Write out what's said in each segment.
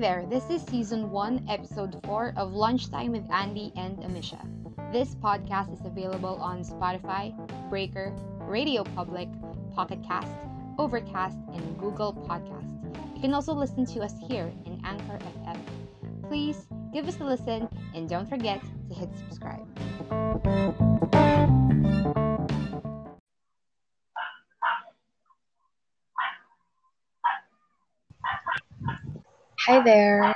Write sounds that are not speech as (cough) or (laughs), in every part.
there, this is season 1, episode 4 of Lunchtime with Andy and Amisha. This podcast is available on Spotify, Breaker, Radio Public, Pocket Cast, Overcast, and Google Podcast. You can also listen to us here in Anchor FM. Please give us a listen and don't forget to hit subscribe. Hi there.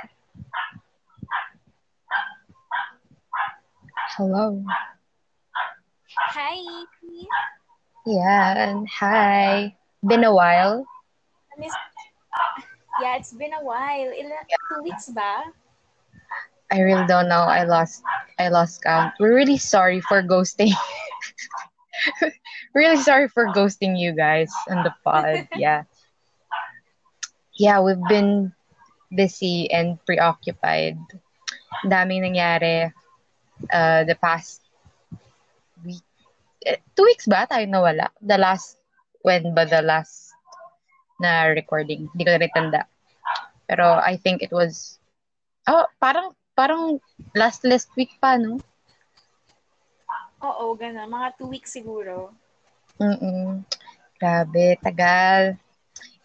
Hello. Hi. Yeah, and hi. Been a while. Miss- Yeah, it's been a while. Ilan, two weeks ba? I really don't know. I lost I lost count. We're really sorry for ghosting. (laughs) really sorry for ghosting you guys on the pod. (laughs) Yeah. Yeah, we've been busy and preoccupied. Daming nangyari uh, the past week. eh, Two weeks ba tayo nawala? The last, when ba the last na recording? Hindi ko na tanda. Pero I think it was, oh, parang, parang last last week pa, no? Oo, gano'n. Mga two weeks siguro. Mm-mm. Grabe, tagal.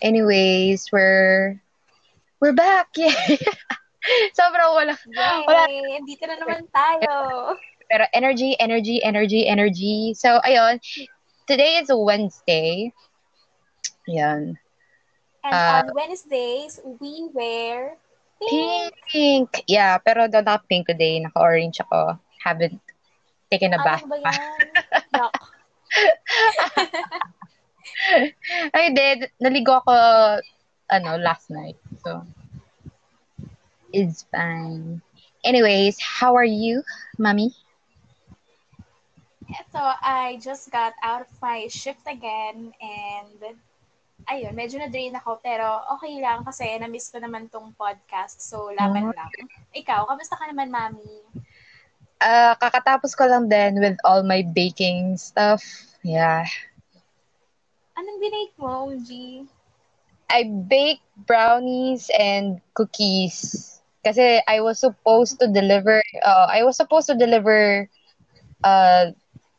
Anyways, we're we're back. (laughs) Yeah. Sobrang wala. Yay! Wala. Dito na naman tayo. Pero energy, energy, energy, energy. So, ayun. Today is a Wednesday. Ayan. And Ah. on Wednesdays, we wear pink. Pink. Yeah, pero don't not pink today. Naka-orange ako. Haven't taken a bath Ano ba yan? (laughs) Ay, hindi. Naligo ako, ano, last night. So, it's fine. Anyways, how are you, mommy? Ito, I just got out of my shift again and ayun, medyo na-drain ako pero okay lang kasi na-miss ko naman tong podcast so laban Oh. lang. Ikaw, kamusta ka naman, mami? Uh, kakatapos ko lang din with all my baking stuff. Yeah. Anong binake mo, OG? I baked brownies and cookies. Kasi I was supposed to deliver, uh, I was supposed to deliver uh,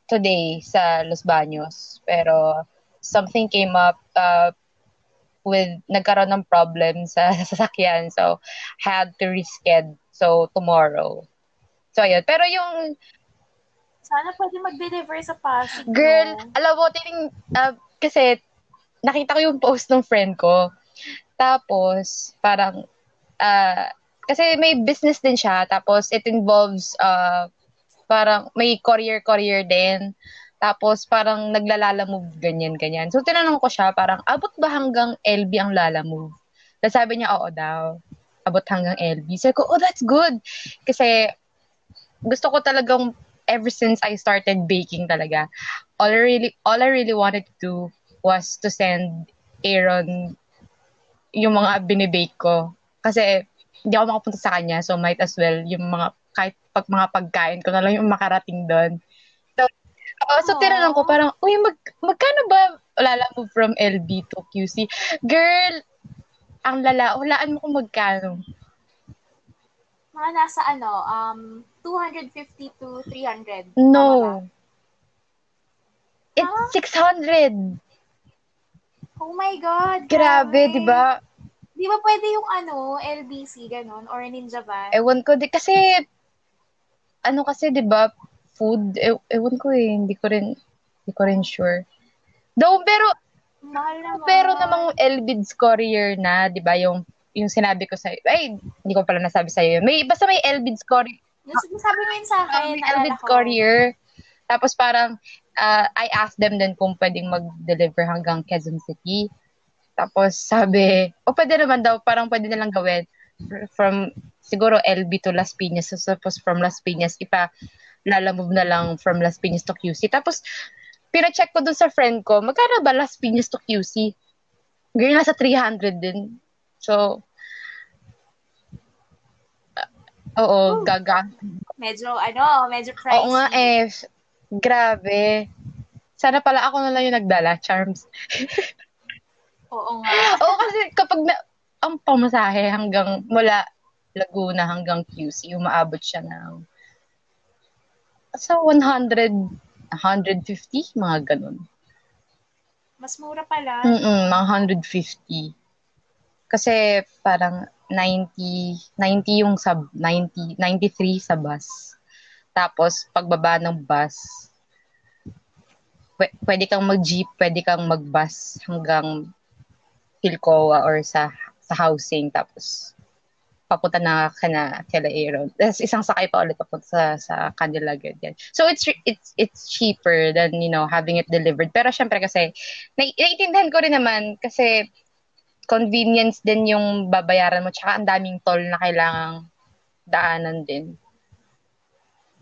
today sa Los Baños. Pero something came up uh, with, nagkaroon ng problem (laughs) sa sasakyan. So, had to reschedule. So, tomorrow. So, ayun. Pero yung Sana pwede mag-deliver sa Pasig. Girl, alam mo, tining, uh, kasi nakita ko yung post ng friend ko. Tapos, parang, uh, kasi may business din siya. Tapos, it involves, uh, parang may courier-courier din. Tapos, parang naglalala move, ganyan, ganyan. So, tinanong ko siya, parang, abot ba hanggang LB ang lala move? Tapos sabi niya, oo daw. Abot hanggang LB. Sabi ko, oh, that's good. Kasi, gusto ko talagang, ever since I started baking talaga, all I really all I really wanted to do was to send Aaron yung mga binibake ko. Kasi hindi ako makapunta sa kanya, so might as well yung mga kahit pag mga pagkain ko na lang yung makarating doon. So, uh, so tinanong ko parang, uy, mag, magkano ba lala mo from LB to QC? Girl, ang lala, walaan mo kung magkano. Mga nasa ano, um, 250 to 300. Tama ba? No. It's Huh? 600. Oh my God. Grabe, di ba? Di ba pwede yung ano, LBC, ganun, or Ninja Van? Ewan ko, di, kasi, ano kasi, di ba, food, e, ewan ko eh, hindi ko rin, hindi ko rin sure. Though, pero, Mahal naman. pero namang LBIDS courier na, di ba, yung, yung sinabi ko sa'yo, ay, hindi ko pala nasabi sa'yo yun. May, basta may LBIDS courier, Yung sinasabi mo yun sa akin, may naalala LBIDS courier, tapos parang, uh, I asked them din kung pwedeng mag-deliver hanggang Quezon City. Tapos sabi, o pwede naman daw, parang pwede nilang gawin from siguro LB to Las Piñas. So, tapos from Las Piñas, ipa lalamove na lang from Las Piñas to QC. Tapos, pina-check ko dun sa friend ko, magkano ba Las Piñas to QC? Girl, nasa 300 din. So, uh, oo, Ooh. gaga. Medyo, ano, medyo pricey. Oo nga eh. Grabe. Sana pala ako na lang yung nagdala, Charms. Oo nga. (laughs) Oo, kasi kapag na, ang pamasahe hanggang mula Laguna hanggang QC, umaabot siya ng sa 100, 150, mga ganun. Mas mura pala. Mm mga 150. Kasi parang 90, 90 yung sub, 90, 93 sa bus. Tapos, pagbaba ng bus, pwede kang mag-jeep, pwede kang mag-bus hanggang Pilcoa or sa sa housing. Tapos, papunta na ka na kila Aaron. Tapos isang sakay pa ulit papunta sa, sa kanila ganyan. So it's it's it's cheaper than you know having it delivered. Pero syempre kasi naiintindihan ko rin naman kasi convenience din yung babayaran mo tsaka ang daming toll na kailangang daanan din.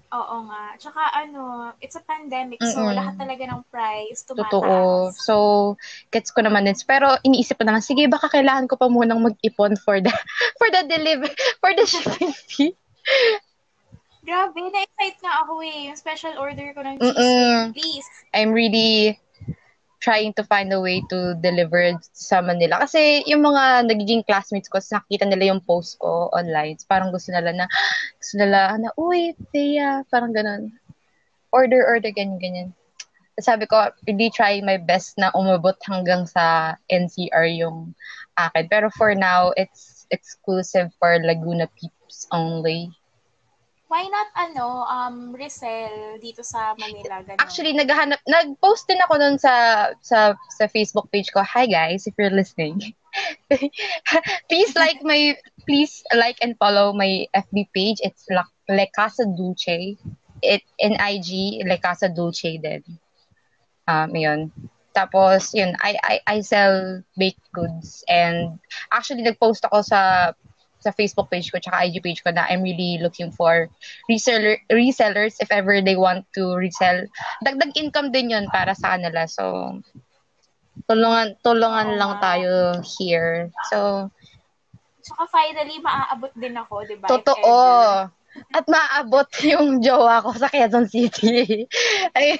Oo nga. Tsaka ano, it's a pandemic, so Mm-mm. lahat talaga ng price tumataas. Totoo. So, gets ko naman din. Pero iniisip ko naman, sige, baka kailangan ko pa munang mag-ipon for the, (laughs) for the deliver, for the shipping (laughs) fee. Grabe, na-excite nga ako eh. Yung special order ko ng cheese. Please. I'm really trying to find a way to deliver sa Manila. Kasi yung mga nagiging classmates ko, nakita nila yung post ko online, parang gusto nila na, gusto nila na, uy, Thea, parang ganun. Order, order, ganyan, ganyan. Sabi ko, really try my best na umabot hanggang sa NCR yung akin. Pero for now, it's exclusive for Laguna peeps only why not ano um resell dito sa Manila ganun? Actually naghahanap nag-post din ako doon sa sa sa Facebook page ko. Hi guys, if you're listening. (laughs) please like my please like and follow my FB page. It's La, Le Casa Dulce. It in IG Le Casa Dulce din. Um yun. Tapos yun, I I I sell baked goods and actually nag-post ako sa sa Facebook page ko tsaka IG page ko na I'm really looking for reseller resellers if ever they want to resell. Dagdag income din 'yon para sa kanila. So tulungan tulungan oh, lang tayo here. So Tsaka finally maaabot din ako, 'di ba? Totoo. At maaabot (laughs) yung jowa ko sa Quezon City. (laughs) Ay,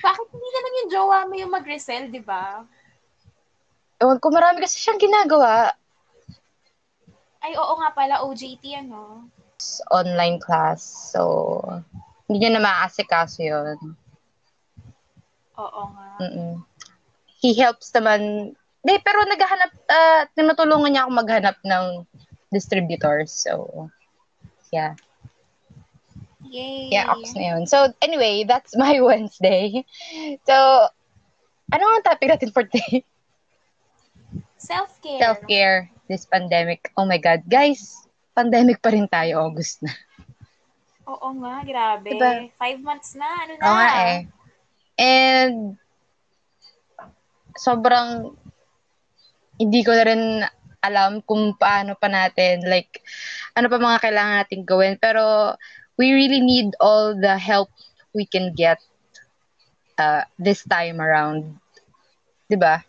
Bakit hindi naman yung jowa mo yung mag-resell, 'di ba? Ewan ko, marami kasi siyang ginagawa. Ay, oo nga pala, OJT ano? Online class. So, hindi niya na maaasikaso yun. Oo nga. Mm-mm. He helps naman. Di, pero naghahanap, uh, tinutulungan niya ako maghanap ng distributors. So, yeah. Yay. Yeah, ops na yun. So, anyway, that's (laughs) my Wednesday. So, ano ang topic natin for today? Self-care. Self-care this pandemic. Oh my God. Guys, pandemic pa rin tayo, August na. Oo nga, grabe. Diba? Five months na, ano na. Oo nga eh. And, sobrang, hindi ko na rin alam kung paano pa natin, like, ano pa mga kailangan natin gawin. Pero, we really need all the help we can get uh, this time around. 'Di ba?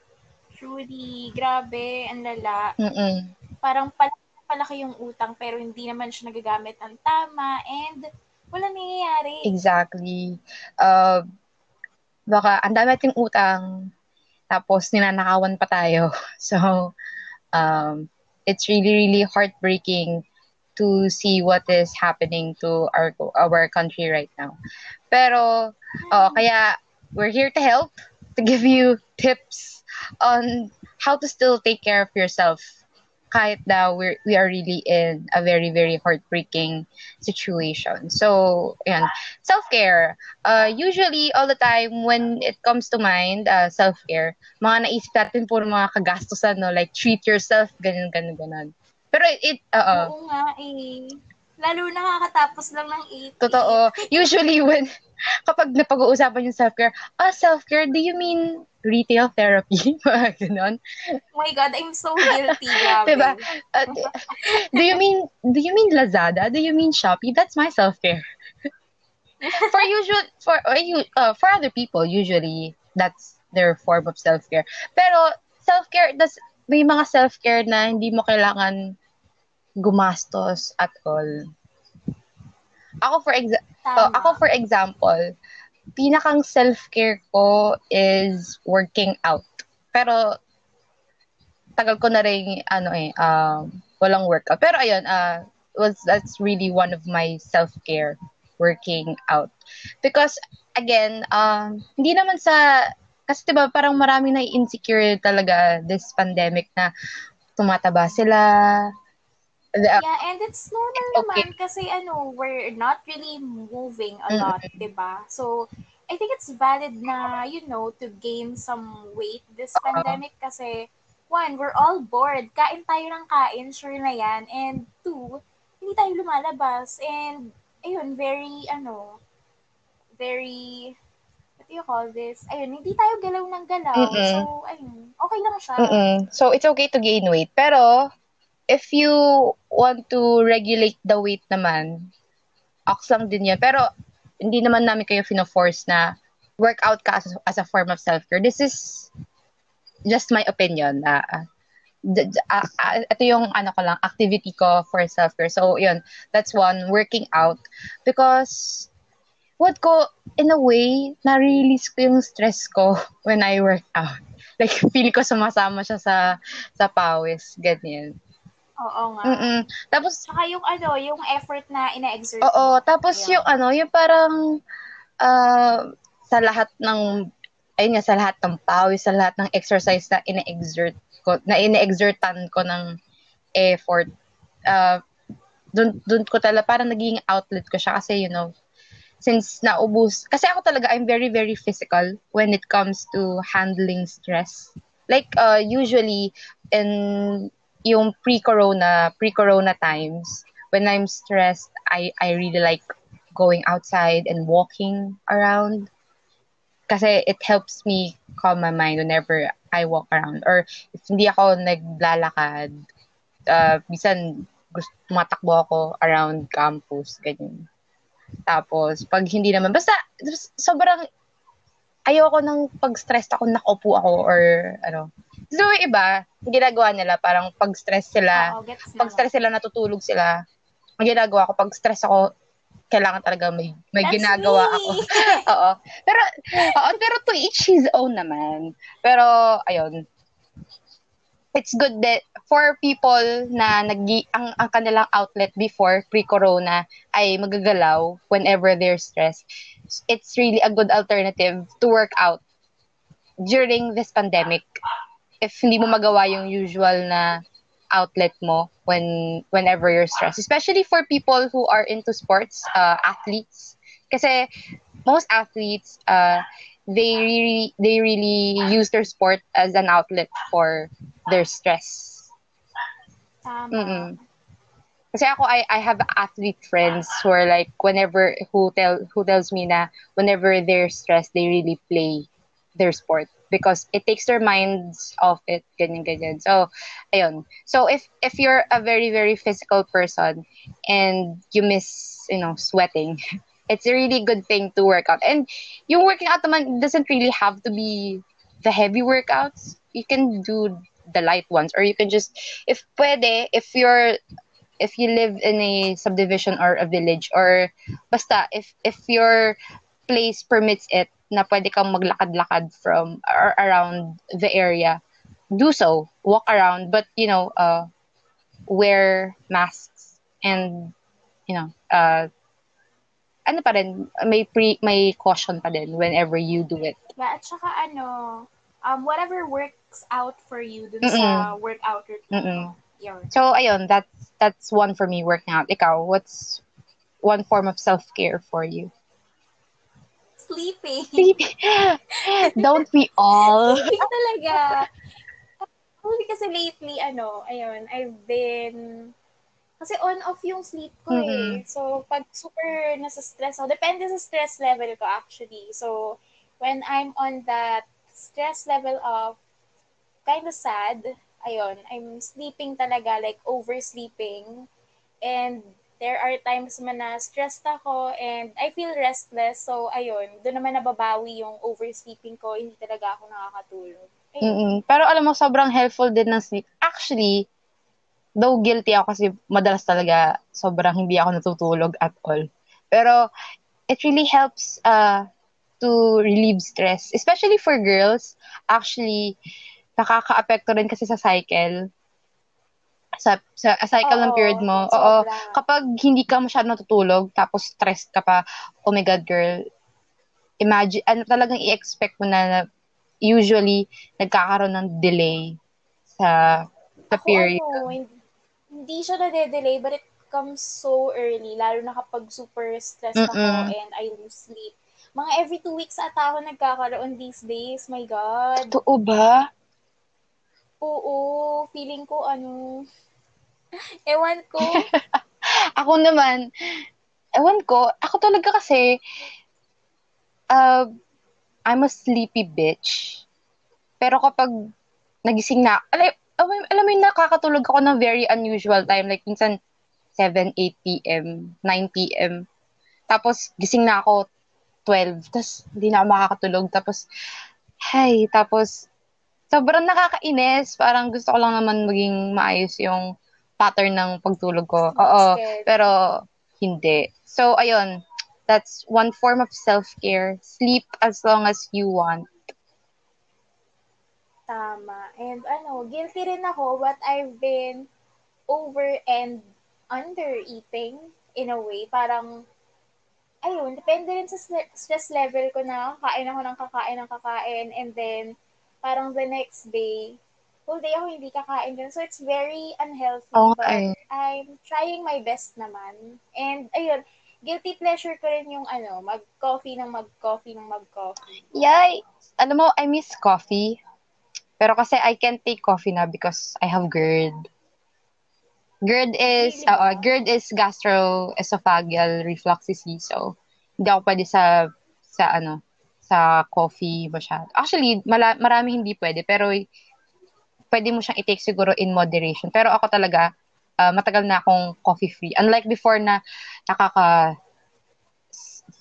Truly, grabe, ang lala. Mm-mm. Parang palaki, palaki yung utang pero hindi naman siya nagagamit ng tama and wala nangyayari. Exactly. Uh, baka ang dami nating utang tapos ninanakawan pa tayo. (laughs) So, um, it's really, really heartbreaking to see what is happening to our our country right now. Pero, oh, kaya we're here to help, to give you (laughs) tips on how to still take care of yourself kahit na we're, we are really in a very, very heartbreaking situation. So, yan. Self-care. Uh, usually, all the time, when it comes to mind, uh, self-care, mga naisip natin puro mga kagastusan, no? Like, treat yourself, ganyan, ganyan, ganyan. Pero it, uh, Oo nga eh. Lalo na kakatapos lang ng 80. Totoo. Usually, when, (laughs) kapag napag-uusapan yung self-care, ah, self-care, do you mean retail therapy, (laughs) mga ganon. Oh my God, I'm so guilty, (laughs) diba? Uh, do you mean, do you mean Lazada? Do you mean Shopee? That's my self-care. for usual, for, uh, for other people, usually, that's their form of self-care. Pero, self-care, das, may mga self-care na hindi mo kailangan gumastos at all. Ako for exa- oh, ako for example, pinakang self-care ko is working out. Pero, tagal ko na rin, ano eh, um, walang workout. Pero ayun, uh, was, that's really one of my self-care, working out. Because, again, um, hindi naman sa, kasi diba parang marami na insecure talaga this pandemic na tumataba sila, yeah, and it's normal okay. naman kasi ano, we're not really moving a lot, mm-hmm. 'di ba? So, I think it's valid na, you know, to gain some weight this uh-huh. pandemic kasi one, we're all bored. Kain tayo ng kain, sure na 'yan. And two, hindi tayo lumalabas and ayun, very ano, very what do you call this? Ayun, hindi tayo galaw ng galaw. Mm-mm. So, ayun, okay lang siya. Mm-mm. So, it's okay to gain weight. Pero, if you want to regulate the weight naman, ox lang din yan. Pero, hindi naman namin kayo fino-force na workout ka as, as a form of self-care. This is just my opinion. Uh, uh, uh, ito yung ano ko lang, activity ko for self-care. So, yun, that's one, working out. Because, what ko, in a way, na-release ko yung stress ko (laughs) when I work out. Like, feel ko sumasama siya sa, sa pawis, ganyan. Oo nga. Mm-mm. Tapos, Saka yung ano, yung effort na ina-exert. Oo, tapos yeah. yung ano, yung parang uh, sa lahat ng ayun nga, sa lahat ng pawis, sa lahat ng exercise na ina-exert ko, na ina-exertan ko ng effort, uh, dun, dun ko talaga, parang naging outlet ko siya kasi, you know, since naubos, kasi ako talaga, I'm very, very physical when it comes to handling stress. Like, uh, usually, in yung pre-corona, pre-corona times, when I'm stressed, I, I really like going outside and walking around. Kasi it helps me calm my mind whenever I walk around. Or if hindi ako naglalakad, uh, minsan gusto, tumatakbo ako around campus, ganyan. Tapos, pag hindi naman, basta sobrang ayoko nang pag-stressed ako, nakaupo ako or ano, So, yung iba, ginagawa nila, parang pag-stress sila, Oo, pag-stress sila, natutulog sila. Ang ginagawa ko, pag-stress ako, kailangan talaga may may That's ginagawa me. ako. (laughs) oo. Pero oo, pero to each his own naman. Pero ayun. It's good that for people na nag ang, ang kanilang outlet before pre-corona ay magagalaw whenever they're stressed. It's really a good alternative to work out during this pandemic if hindi mo magawa yung usual na outlet mo when whenever you're stressed especially for people who are into sports uh, athletes. Kasi most athletes uh, they really they really use their sport as an outlet for their stress. Tama. Kasi ako I I have athlete friends who are like whenever who tell who tells me na whenever they're stressed they really play their sport because it takes their minds off it ganyan ganyan. So ayun. So if if you're a very very physical person and you miss you know sweating (laughs) it's a really good thing to work out. And yung working out naman doesn't really have to be the heavy workouts. You can do the light ones or you can just if pwede if you're if you live in a subdivision or a village or basta if if your place permits it na pwede kang maglakad-lakad from or around the area, do so. Walk around, but you know, uh, wear masks and you know, uh, ano pa rin, may pre, may caution pa din whenever you do it. Yeah, at saka ano, um, whatever works out for you dun Mm-mm. sa workout routine. So, ayun, that's, that's one for me, working out. Ikaw, what's one form of self-care for you? Sleeping. Sleeping. (laughs) Don't we all? Sleeping (laughs) talaga. Only kasi lately, ano, ayun, I've been, kasi on-off yung sleep ko mm-hmm. eh. So, pag super nasa stress ako, depende sa stress level ko actually. So, when I'm on that stress level of kind of sad, ayun, I'm sleeping talaga, like oversleeping. And there are times man na stressed ako and I feel restless. So, ayun, doon naman nababawi yung oversleeping ko. Hindi talaga ako nakakatulog. Pero alam mo, sobrang helpful din ng sleep. Actually, though guilty ako kasi madalas talaga sobrang hindi ako natutulog at all. Pero it really helps uh, to relieve stress. Especially for girls, actually, nakaka-apekto rin kasi sa cycle. Sa, sa cycle ng Oo, period mo. Oo. sobra. Kapag hindi ka masyado natutulog, tapos stressed ka pa, oh my God, girl, imagine, ano talagang i-expect mo na, na usually, nagkakaroon ng delay sa, sa Ako period. ano, hindi, hindi siya na-delay, but it comes so early, lalo na kapag super stressed ako Mm-mm. and I lose sleep. Mga every two weeks ata ako nagkakaroon these days. My God. Totoo ba? Oo, feeling ko ano, (laughs) ewan ko. (laughs) Ako naman, ewan ko, ako talaga kasi, uh, I'm a sleepy bitch. Pero kapag nagising na, alam, alam, mo yung nakakatulog ako ng very unusual time, like minsan 7, 8 p.m., 9 p.m. Tapos gising na ako 12, tapos hindi na ako makakatulog. Tapos, hey, tapos sobrang nakakainis. Parang gusto ko lang naman maging maayos yung pattern ng pagtulog ko. Oo, pero hindi. So, ayun, that's one form of self-care. Sleep as long as you want. Tama. And ano, guilty rin ako what I've been over and under eating in a way. Parang, ayun, depende rin sa stre- stress level ko na kain ako ng kakain ng kakain and then parang the next day, whole day ako hindi kakain din. So it's very unhealthy Oo but nga eh. I'm trying my best naman. And ayun, guilty pleasure ko rin yung ano, mag-coffee ng mag-coffee ng mag-coffee. Yay! Alam mo, I miss coffee. Pero kasi I can't take coffee na because I have GERD. GERD is, Really uh? GERD is gastroesophageal reflux disease. So, hindi ako pwede sa, sa ano, sa coffee masyado. Actually, mala, marami hindi pwede, pero pwede mo siyang i-take siguro in moderation. Pero ako talaga, uh, matagal na akong coffee free. Unlike before na nakaka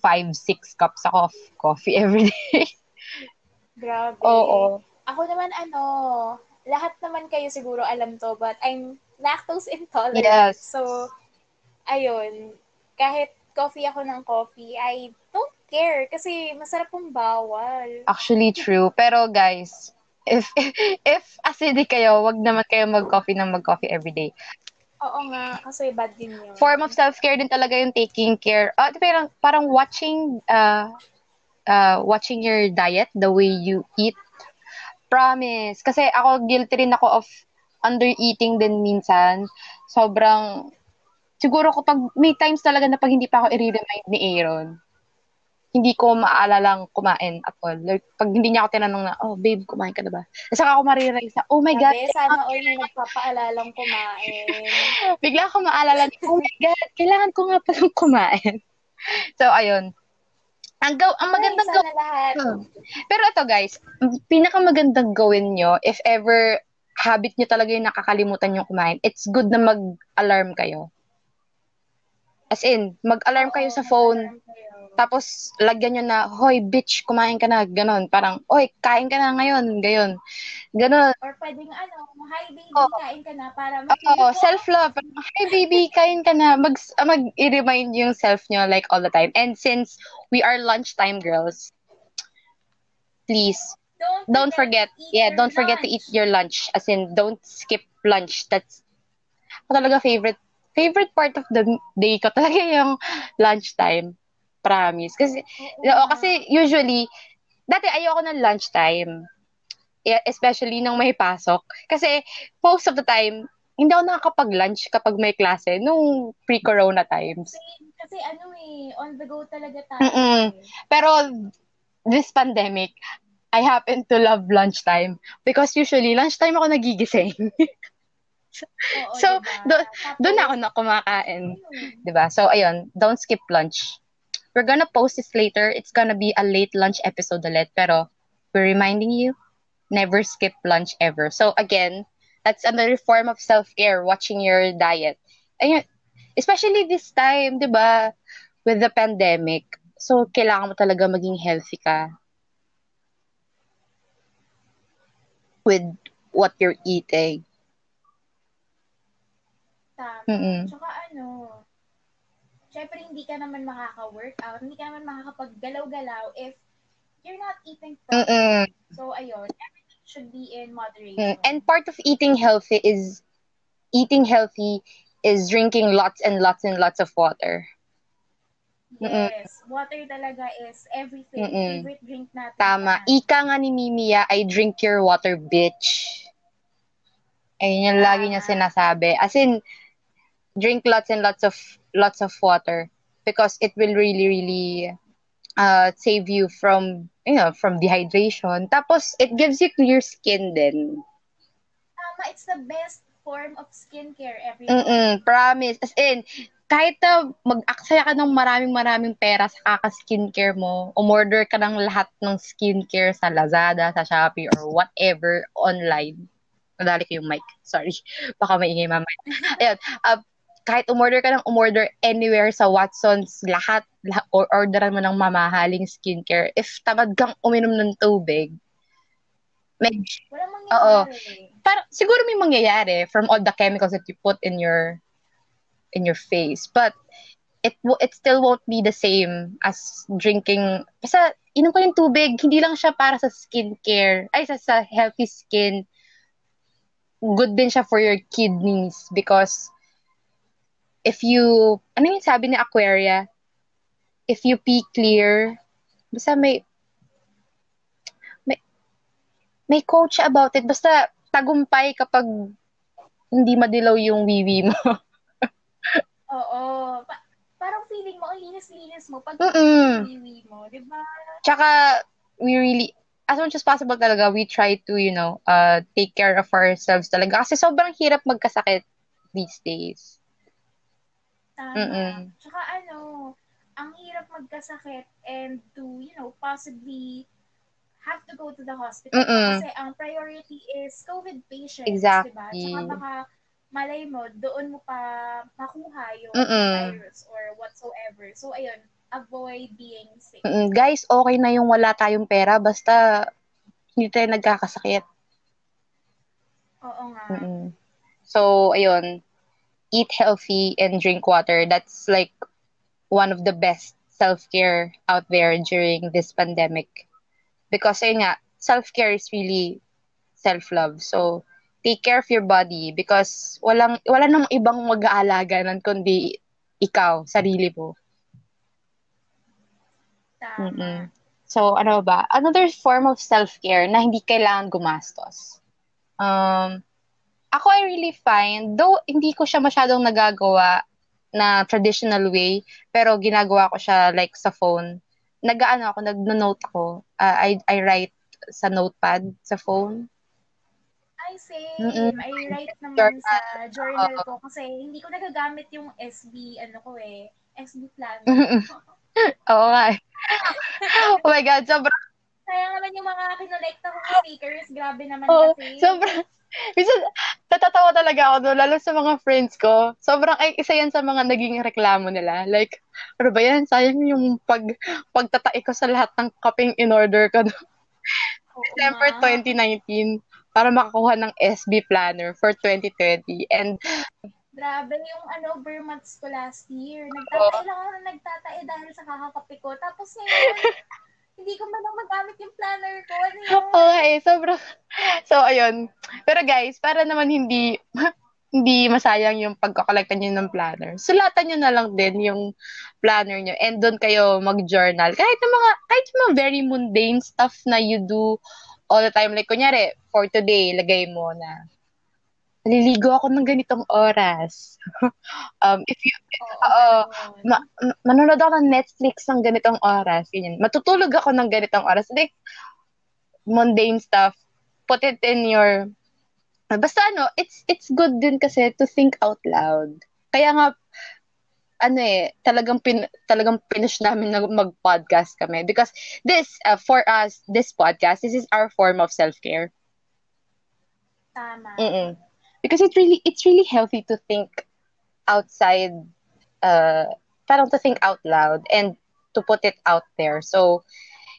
5, 6 cups ako of coffee (laughs) every day. Grabe. Oo. Ako naman ano, lahat naman kayo siguro alam to, but I'm lactose intolerant. Yes. So, ayun, kahit coffee ako ng coffee, I care kasi masarap pong bawal. Actually true. Pero guys, if (laughs) if acidic kayo, wag naman kayo mag-coffee ng mag-coffee every day. Oo nga, kasi bad din yun. Form of self-care din talaga yung taking care. Ah, parang parang watching uh uh watching your diet, the way you eat. Promise. Kasi ako guilty rin ako of under-eating din minsan. Sobrang siguro kapag may times talaga na pag hindi pa ako i-remind ni Aaron, hindi ko maalalang kumain at all. Like, pag hindi niya ako tinanong na, oh, babe, kumain ka na ba? At saka ako marirealize na, oh my God, Sabi, sana all may nagpapaalalang kumain. (laughs) bigla ako maalala na, oh my God, kailangan ko nga palang kumain. (laughs) so, ayun. Ang, gaw- ang magandang Ay, gawin, lahat. pero ito guys, ang pinakamagandang gawin nyo, if ever habit nyo talaga yung nakakalimutan yung kumain, it's good na mag-alarm kayo. As in, mag-alarm kayo sa phone, tapos lagyan nyo na, hoy, bitch, kumain ka na, ganon. Parang, oy, kain ka na ngayon, gayon. Ganon. Or pwedeng ano, hi baby, Oo. kain ka na para Oo, makita self-love. Hi, baby, kain ka na. Mag, mag-remind yung self nyo, like, all the time. And since we are lunchtime girls, please, don't forget, to eat yeah, don't forget to eat lunch. your lunch. As in, don't skip lunch. That's, talaga favorite, favorite part of the day ko talaga yung lunchtime. Promise. Kasi, Oo nga. kasi usually, dati ayoko ng lunchtime. Yeah, especially nung may pasok. Kasi most of the time, hindi ako nakakapag-lunch kapag may klase nung pre-corona times. Kasi, kasi ano eh, on the go talaga tayo. Mm-mm. Pero this pandemic, I happen to love lunchtime because usually lunchtime ako nagigising. (laughs) Oo, So, diba? do- Doon ako na kumakain. ba? So ayun, don't skip lunch. We're gonna post this later. It's gonna be a late lunch episode ulit, pero we're reminding you, never skip lunch ever. So again, that's another form of self-care, watching your diet. Ayun, especially this time, 'di ba, with the pandemic. So kailangan mo talaga maging healthy ka with what you're eating. Tama. Mm-mm. Tsaka ano, syempre hindi ka naman makaka-workout, hindi ka naman makakapag-galaw-galaw if you're not eating properly. Mm-mm. So, ayun, everything should be in moderation. And part of eating healthy is eating healthy is drinking lots and lots and lots of water. Mm-mm. yes, water talaga is everything. Mm-mm. Favorite drink natin. Tama. yan. Ika nga ni Mimiya ay drink your water, bitch. Ayun yung lagi niya sinasabi. As in, drink lots and lots of lots of water because it will really, really uh, save you from, you know, from dehydration. Tapos, it gives you clear skin din. Tama, it's the best form of skincare every Mm-mm, promise. As in, kahit na mag-aksaya ka ng maraming maraming pera sa kaka-skincare mo, umorder ka ng lahat ng skincare sa Lazada, sa Shopee, or whatever online. Nadali ko yung mic. Sorry. (laughs) Baka maingay mamaya. Ayun. Uh, kahit umorder ka ng umorder anywhere sa Watsons, lahat, lahat or orderan mo ng mamahaling skincare. If tamad kang uminom ng tubig, may, Walang Oo. mangyayari. parang siguro may mangyayari from all the chemicals that you put in your in your face but it it still won't be the same as drinking basta inom ko yung tubig hindi lang siya para sa skincare ay sa, sa healthy skin good din siya for your kidneys because if you ano yung sabi ni Aquaria if you pee clear basta may may may siya about it basta tagumpay kapag hindi madilaw yung wiwi mo (laughs) Oo. Pa- parang feeling mo, ang linis-linis mo pag wiwi mo, di ba? Tsaka, we really, as much as possible talaga, we try to, you know, uh, take care of ourselves talaga. Kasi sobrang hirap magkasakit these days. Tama. Mm-mm. Tsaka ano, ang hirap magkasakit and to, you know, possibly have to go to the hospital. Mm-mm. Kasi ang priority is COVID patients, Exactly. di ba? Tsaka baka malay mo, doon mo pa makuha yung Mm-mm. virus or whatsoever. So, ayun, avoid being sick. Mm, guys, okay na yung wala tayong pera, basta hindi tayo nagkakasakit. Oo nga. Mm-mm. So, ayun, eat healthy and drink water. That's like one of the best self-care out there during this pandemic. Because, ayun nga, self-care is really self-love. So, take care of your body because walang, wala namang ibang mag-aalaga nun kundi ikaw, sarili mo. Tama. Mm-mm. So, ano ba? Another form of self-care na hindi kailangan gumastos. Um, ako I really find, though hindi ko siya masyadong nagagawa na traditional way, pero ginagawa ko siya like sa phone. Nag-ano ako, nag-note ako. Uh, I, I write sa notepad sa phone. I same. Mm-mm. I write naman Journal. sa journal ko kasi hindi ko nagagamit yung SB, ano ko eh, SB plan. (laughs) Oo nga. eh. (laughs) oh my God, sobrang Kaya naman yung mga kinolekta kong stickers, grabe naman Oo, kasi. sobrang, (laughs) minsan, natatawa talaga ako doon, lalo sa mga friends ko. Sobrang, ay, isa yan sa mga naging reklamo nila. Like, ano ba yan? Sayang yung pag, pagtatai ko sa lahat ng kaping in-order ko (laughs) Oo December nga. 2019 para makakuha ng SB planner for 2020. And, Grabe yung ano, bare months ko last year. Nagtatay lang ako na nagtatay dahil sa kakakape ko. Tapos ngayon, (laughs) hindi ko man lang magamit yung planner ko. Ano yun? (laughs) oo sobrang, so, ayun. Pero guys, para naman hindi, (laughs) hindi masayang yung pagkakolekta nyo ng planner. Sulatan nyo na lang din yung planner nyo and doon kayo mag-journal. Kahit yung mga, kahit yung mga very mundane stuff na you do all the time. Like, kunyari, for today, lagay mo na, naliligo ako ng ganitong oras. (laughs) um, if you, ganun. ma- ma- manonood ako ng Netflix ng ganitong oras, ganyan. Matutulog ako ng ganitong oras. Like, mundane stuff, put it in your, basta ano, it's, it's good din kasi to think out loud. Kaya nga, ano eh, talagang pin, talagang pinush namin na mag-podcast kami. Because this, uh, for us, this podcast, this is our form of self-care. Tama. Mm-mm. Because it really it's really healthy to think outside uh parang to think out loud and to put it out there. So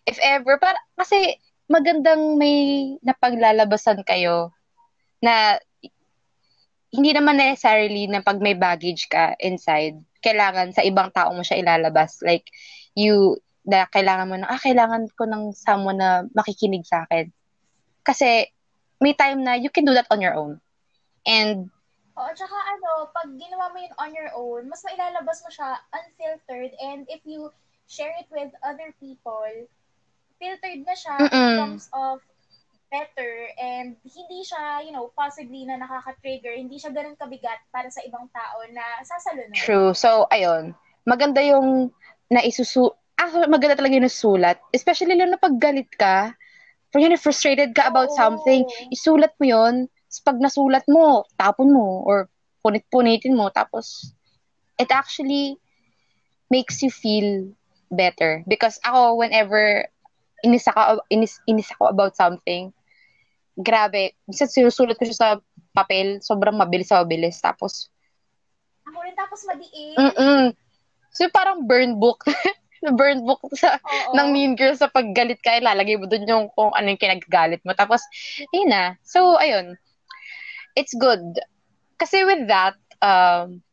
if ever para kasi magandang may napaglalabasan kayo na hindi naman necessarily na pag may baggage ka inside, kailangan sa ibang tao mo siya ilalabas. Like, you, na kailangan mo na, ah, kailangan ko ng someone na makikinig sa akin. Kasi, may time na you can do that on your own. And, Oo, tsaka ano, pag ginawa mo yun on your own, mas mailalabas mo siya unfiltered and if you share it with other people, filtered na siya in Mm-mm. terms of better and hindi siya, you know, possibly na nakaka-trigger, hindi siya ganun kabigat para sa ibang tao na sasalunod. true. So, ayun. Maganda yung naisusu... Ah, maganda talaga yung nasulat. Especially lang na pag galit ka, pag yun, frustrated ka about Oo. something, isulat mo yun. Tapos pag nasulat mo, tapon mo, or punit-punitin mo, tapos it actually makes you feel better. Because ako, whenever inis ako, inis, inis ako about something, grabe, minsan sinusulat ko siya sa papel, sobrang mabilis sa mabilis. Tapos, Ako rin tapos madiin. mm So, parang burn book. (laughs) burn book sa, Oo. ng Mean Girls sa paggalit ka, ilalagay mo dun yung kung ano yung kinagagalit mo. Tapos, yun na. So, ayun. It's good. Kasi with that, um,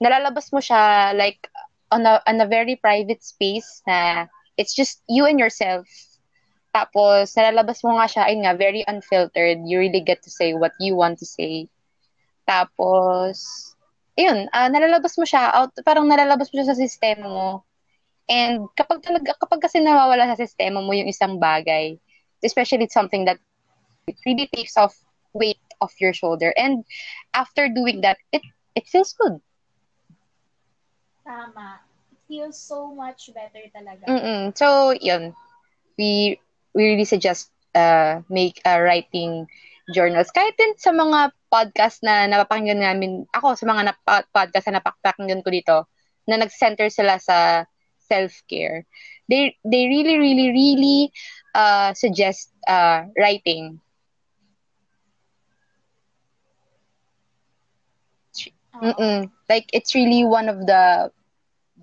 nalalabas mo siya like on a, on a very private space na it's just you and yourself. Tapos, nalalabas mo nga siya, ayun nga, very unfiltered. You really get to say what you want to say. Tapos, ayun, ah, nalalabas mo siya, out, parang nalalabas mo siya sa sistema mo. And kapag talaga, kapag kasi nawawala sa sistema mo yung isang bagay, especially it's something that really takes off weight off your shoulder. And after doing that, it it feels good. Tama. It feels so much better talaga. Mm-mm. So, yun. We, we really suggest uh, make uh, writing journals. Kahit din sa mga podcast na napapakinggan namin, ako sa mga nap- podcast na napapakinggan ko dito, na nag-center sila sa self-care, they, they really, really, really uh, suggest uh, writing. Mm-mm. Like, it's really one of the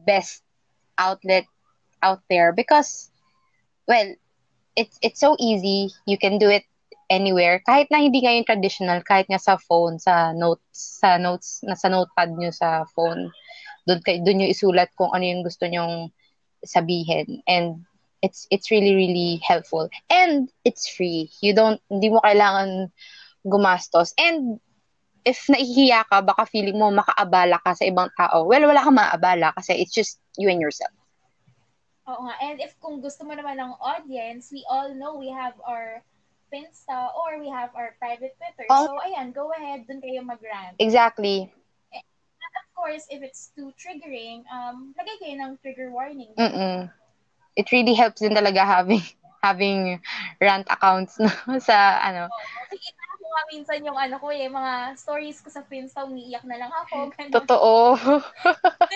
best outlet out there because, well, it's it's so easy. You can do it anywhere. Kahit na hindi ngayon traditional, kahit nga sa phone, sa notes, sa notes, na sa notepad nyo sa phone, doon kay doon nyo isulat kung ano yung gusto nyong sabihin. And it's it's really really helpful. And it's free. You don't hindi mo kailangan gumastos. And if nahihiya ka, baka feeling mo makaabala ka sa ibang tao. Well, wala kang maaabala kasi it's just you and yourself. Oo nga. And if kung gusto mo naman ng audience, we all know we have our Finsta or we have our private Twitter. Oh. So, ayan, go ahead. Dun kayo mag-rant. Exactly. Of course, if it's too triggering, um, lagay kayo ng trigger warning. Mm-mm. It really helps din talaga having having rant accounts no, (laughs) sa ano. Ko nga minsan yung ano ko eh, mga stories ko sa Finsta, umiiyak na lang ako. (laughs) Ganun. Totoo.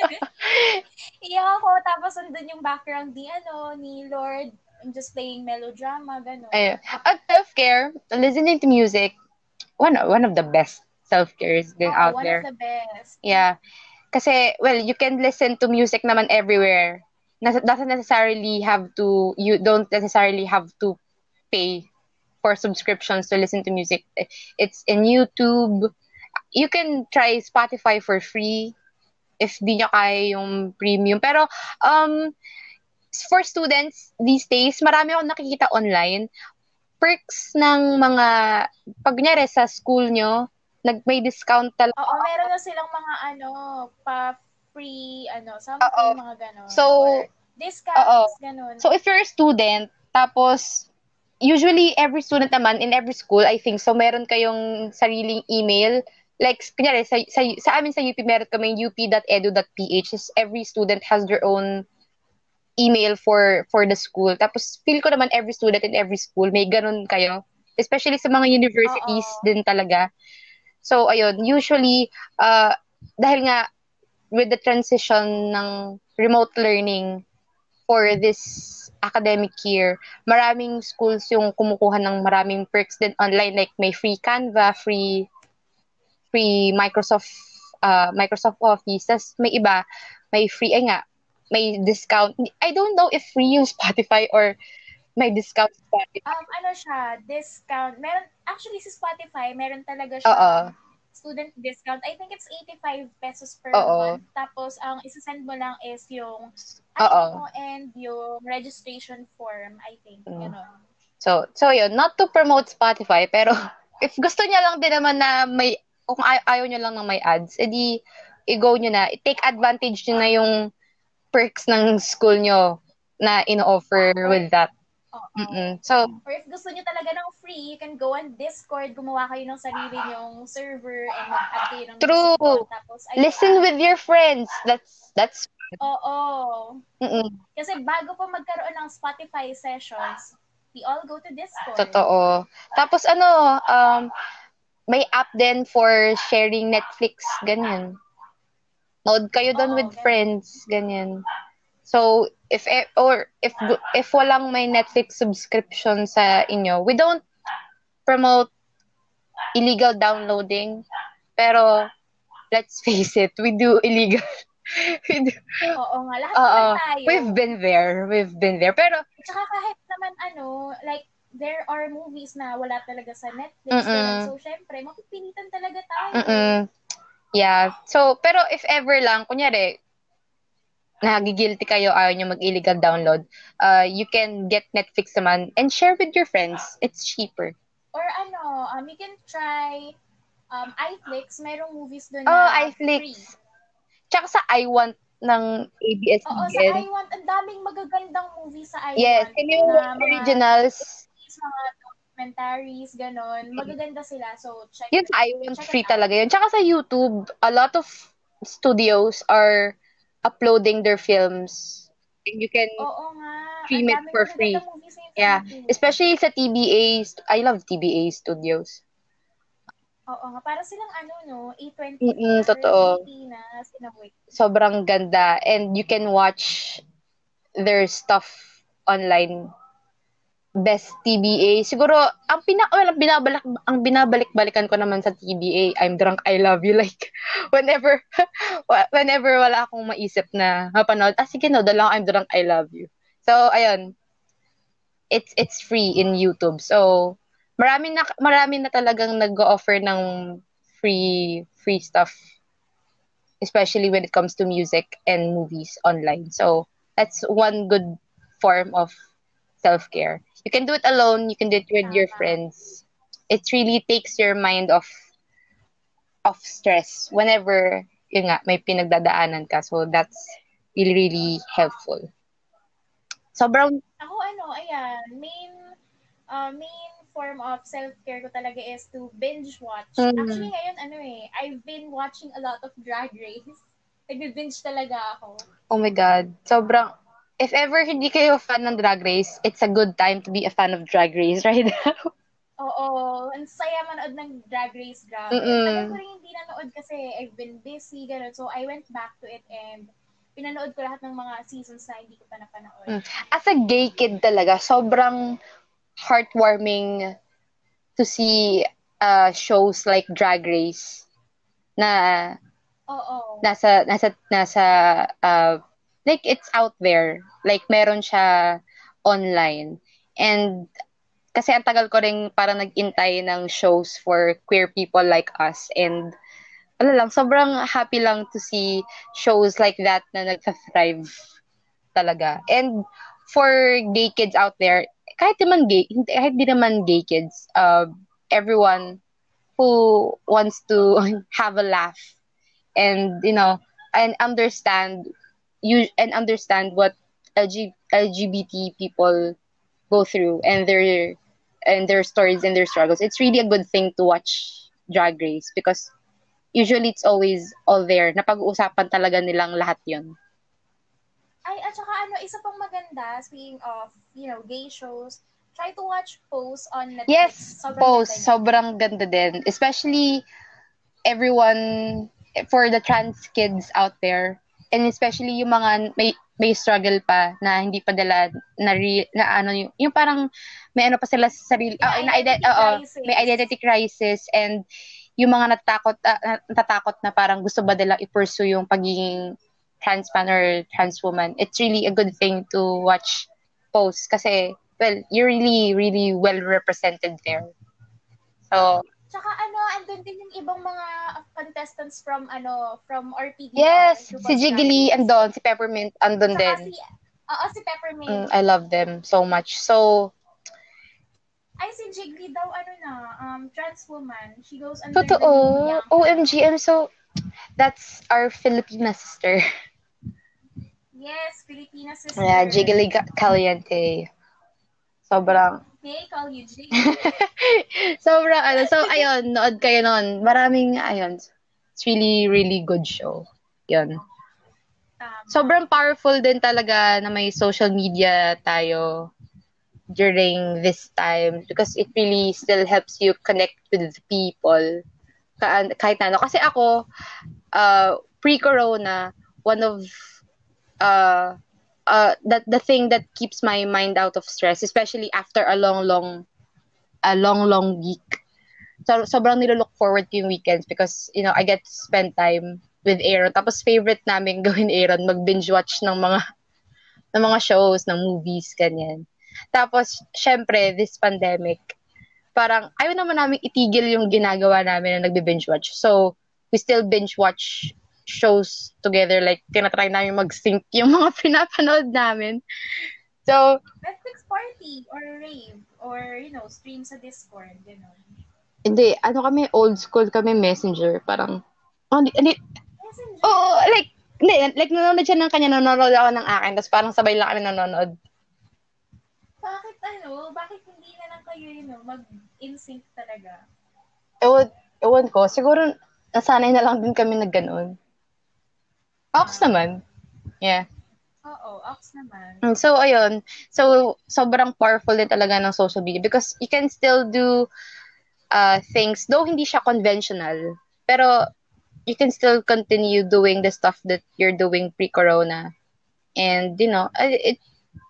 (laughs) Iyak ako, tapos andun yung background ni, ano, ni Lord. I'm just playing melodrama, gano'n. Ayun. At self-care, listening to music, one one of the best self-cares din Oo, out one there. of the best. Yeah. Kasi, well, you can listen to music naman everywhere. Nas- doesn't necessarily have to, you don't necessarily have to pay for subscriptions to listen to music. It's in YouTube. You can try Spotify for free if di nyo kaya yung premium. Pero, um, for students these days, marami akong nakikita online, perks ng mga, pag kunyari sa school nyo, nag, may discount talaga. Oo, meron na silang mga ano, pa free, ano, something, Oo. mga gano'n. So, Or discounts, gano'n. So, if you're a student, tapos, usually, every student naman, in every school, I think, so meron kayong sariling email. Like, kunyari, sa, sa, sa amin sa UP, meron kami up.edu.ph. Every student has their own email for for the school. Tapos, feel ko naman every student in every school, may ganun kayo. Especially sa mga universities Oo. din talaga. So, ayun, usually, uh, dahil nga, with the transition ng remote learning for this academic year, maraming schools yung kumukuha ng maraming perks din online like may free Canva, free free Microsoft uh, Microsoft Office. Tas may iba, may free ay nga, may discount. I don't know if free yung Spotify or may discount Spotify. Um, ano siya, discount. Meron, actually, sa Spotify, meron talaga siya Oo. Student discount. I think it's 85 pesos per Oo. month. Tapos, ang isasend mo lang is yung Oo. ano mo and yung registration form, I think. Mm. Ganon. So, so yun, not to promote Spotify, pero (laughs) if gusto niya lang din naman na may, kung ay- ayaw niya lang ng may ads, edi i-go nyo na, take advantage nyo na yung perks ng school nyo na ino-offer with that. Mm-mm. So, Or if gusto niyo talaga ng free, you can go on Discord, gumawa kayo ng sarili nyong server and mag-add kayo ng True. doon. Tapos, ayun, listen with your friends. That's, that's, Oo. mm Kasi bago pa magkaroon ng Spotify sessions, we all go to Discord. totoo. Tapos ano, um, may app din for sharing Netflix, ganyan. Nood kayo doon Oo, with friends, ganyan. So, if e- or if if walang may Netflix subscription sa inyo, we don't promote illegal downloading. Pero let's face it, we do illegal. (laughs) we do, Oo nga, lahat oo, tayo. we've been there. We've been there. Pero Tsaka kahit naman ano, like, there are movies na wala talaga sa Netflix. Mm-mm. So, syempre, mapipilitan talaga tayo. Mm-mm. Yeah. So, pero if ever lang, kunyari, nagigilty kayo, ayaw nyo mag-illegal download, uh, you can get Netflix naman and share with your friends. It's cheaper. Or ano, um, you can try um, iFlix. Merong movies doon Oh, na iFlix. free. Tsaka sa iWant ng Oo, sa ABS-CBN. iWant, ang daming magagandang movies sa iWant. Yes, and yung mga originals, mga documentaries, ganon. Magaganda sila. So, check yun sa iWant free talaga yun. Tsaka sa YouTube, a lot of studios are uploading their films. And you can Oo nga. Stream it for free. Yeah, especially sa TBA. I love TBA studios. Oo nga. Para silang ano, no? A24. Mm-mm, totoo. Pilipinas. In a way. Sobrang ganda. And you can watch their stuff online. Best TBA. Siguro, ang pina well, ang binabalik ang binabalik-balikan ko naman sa TBA, I'm drunk, I love you. (laughs) Like, whenever, (laughs) whenever wala akong maisip na mapanood, ah, sige no, dalang I'm drunk, I love you. So, ayun. It's, it's free in YouTube. So, marami na, marami na talagang nag-offer ng free, free stuff. Especially when it comes to music and movies online. So, that's one good form of self-care. You can do it alone, you can do it with your friends. It really takes your mind off of stress whenever yun nga, may pinagdadaanan ka. So that's really, really helpful. Sobrang, Ako ano, ayan, main uh, main form of self-care ko talaga is to binge watch. Mm. Actually ngayon ano eh, I've been watching a lot of Drag Race. Nagbe-binge talaga ako. oh my God, sobrang, if ever hindi kayo fan ng Drag Race, it's a good time to be a fan of Drag Race (laughs) right now. Oo, ang saya manood ng Drag Race, grabe. Tagal ko rin hindi nanood kasi I've been busy, gano'n. So I went back to it and pinanood ko lahat ng mga seasons na hindi ko pa napanood. Mm. As a gay kid talaga, sobrang heartwarming to see uh, shows like Drag Race na Oo. nasa nasa nasa uh, like it's out there. Like meron siya online. And kasi ang tagal ko rin parang nag-intay ng shows for queer people like us. And ano lang sobrang happy lang to see shows like that na nagsa-thrive talaga. And for gay kids out there kahit naman gay kahit di naman gay kids uh, everyone who wants to (laughs) have a laugh and you know and understand you and understand what LG, LGBT people go through and their and their stories and their struggles. It's really a good thing to watch Drag Race because usually it's always all there. Napag-uusapan talaga nilang lahat 'yon. Ay, at saka ano, isa pang maganda, speaking of, you know, gay shows, try to watch Pose on Netflix. Yes, Sobrang Pose, ganda sobrang ganda din. Especially everyone for the trans kids out there and especially yung mga may may struggle pa na hindi pa nila na, re, na ano yung, yung parang may ano pa sila sa sarili ah, na ide- identity oo, crisis. may identity crisis. And yung mga natatakot ah, natatakot na parang gusto ba nila i-pursue yung pagiging trans man or trans woman. It's really a good thing to watch posts kasi well you're really really well represented there. So Tsaka ano, andun din yung ibang mga contestants from, ano, from RPD. yes RuPaul's si Jiggly andon si Peppermint andon Tsaka din si, oo, si Peppermint. Mm, I love them so much so Ay, si Jiggly daw, ano na, um, trans woman. She goes under Totoo. the name OMG, I'm so... That's our Filipina sister. Yes, Filipina sister. Yeah, Jiggly Caliente. Sobrang... They call you. (laughs) Sobrang ano. So, ayun, nood kayo noon. Maraming, ayun. It's really, really good show. Yun. Sobrang powerful din talaga na may social media tayo during this time because it really still helps you connect with the people ka- kahit na ano. Kasi ako, uh, pre-corona, one of uh, uh, that the thing that keeps my mind out of stress, especially after a long, long, a long, long week. So, sobrang nilook forward ko yung weekends because, you know, I get to spend time with Aaron. Tapos favorite namin (laughs) gawin Aaron, mag-binge watch ng mga ng mga shows, ng movies, ganyan. Tapos, syempre, this pandemic, parang ayaw naman namin itigil yung ginagawa namin na nagbe-binge watch. So, we still binge watch shows together. Like, tinatry namin mag-sync yung mga (laughs) pinapanood namin. So, Netflix party or rave or, you know, stream sa Discord, you know. hindi, ano kami, old school kami, messenger. Parang, oh, hindi, hindi, Messenger. oo, like, hindi, like, nanonood siya ng kanya, nanonood ako ng akin, tapos parang sabay lang kami nanonood. Bakit ano? Bakit hindi na lang kayo, you know, mag-in-sync talaga? Ewan, ewan ko, siguro, nasanay na lang din kami na ganun. Ox naman. Yeah. Oo, ox naman. Mm, So, ayun. So, sobrang powerful din talaga ng social media because you can still do uh, things, though hindi siya conventional, pero you can still continue doing the stuff that you're doing pre-corona. And, you know, it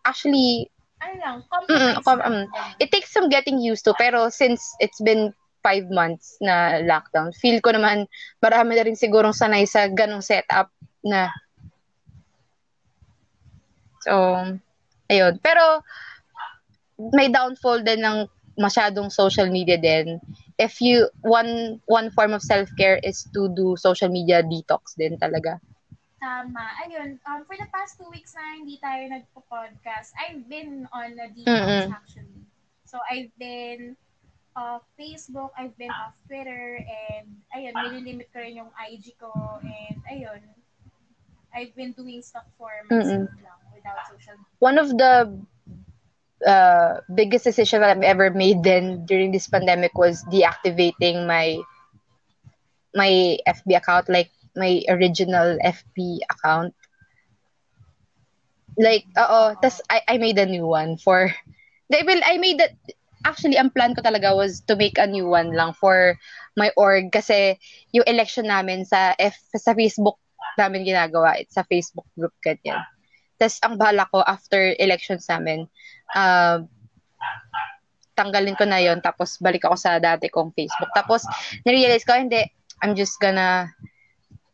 actually, Ano lang, Mm, com- um, it takes some getting used to, pero since it's been five months na lockdown, feel ko naman marami na rin sigurong sanay sa ganong setup na So, ayun. Pero, may downfall din ng masyadong social media din. If you, one, one form of self-care is to do social media detox din talaga. Tama. Ayun, um, for the past two weeks na hindi tayo nagpo-podcast, I've been on a detox Mm-mm. actually. So, I've been off Facebook, I've been off Twitter, and ayun, nililimit ko rin yung IG ko, and ayun, I've been doing stuff for myself lang without social media. One of the uh, biggest decision that I've ever made then during this pandemic was deactivating my my FB account, like my original FB account. Like, oo, tas I, I made a new one for, (laughs) they will, I made that, actually, ang plan ko talaga was to make a new one lang for my org kasi yung election namin sa F, sa Facebook namin ginagawa, it's sa Facebook group ganyan. Tapos ang bala ko after elections namin, uh, tanggalin ko na yon tapos balik ako sa dati kong Facebook. Tapos narealize ko, hindi, I'm just gonna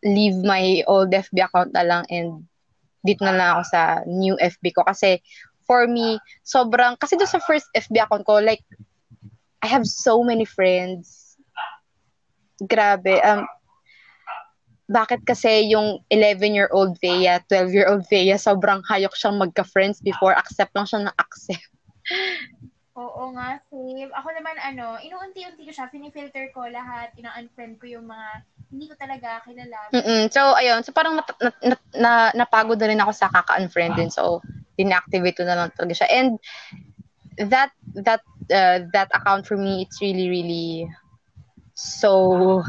leave my old FB account na lang and dito na lang ako sa new FB ko. Kasi for me, sobrang, kasi doon sa first FB account ko, like, I have so many friends. Grabe. Um, bakit kasi yung 11-year-old Thea, 12-year-old Thea, sobrang hayok siyang magka-friends before, accept lang siya ng accept. (laughs) Oo nga, same. Ako naman, ano, inuunti-unti ko siya, finifilter ko lahat, ina-unfriend ko yung mga hindi ko talaga kilala. Mm-mm. So, ayun. So, parang nat- nat- nat- na, napagod na rin ako sa kaka-unfriend din. So, dinactivate ko na lang talaga siya. And that, that, uh, that account for me, it's really, really so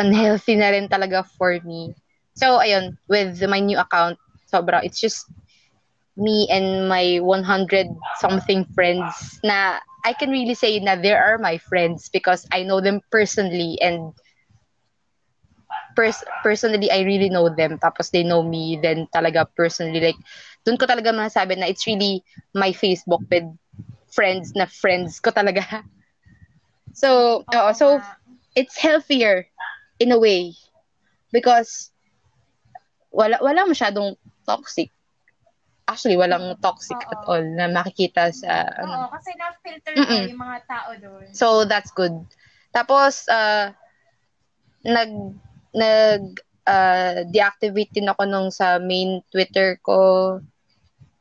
unhealthy na rin talaga for me. So, ayun. With my new account, sobra, it's just me and my 100 something friends na I can really say na there are my friends because I know them personally and pers- personally I really know them tapos they know me then talaga personally like doon ko talaga masasabi na it's really my Facebook with friends na friends ko talaga. (laughs) So, oo, so nga. It's healthier in a way because wala wala masyadong toxic. Actually, walang toxic Oo. at all na makikita sa Oo, ano. kasi na-filter Mm-mm. yung mga tao doon. So that's good. Tapos uh, nag nag uh, deactivate din ako nung sa main Twitter ko.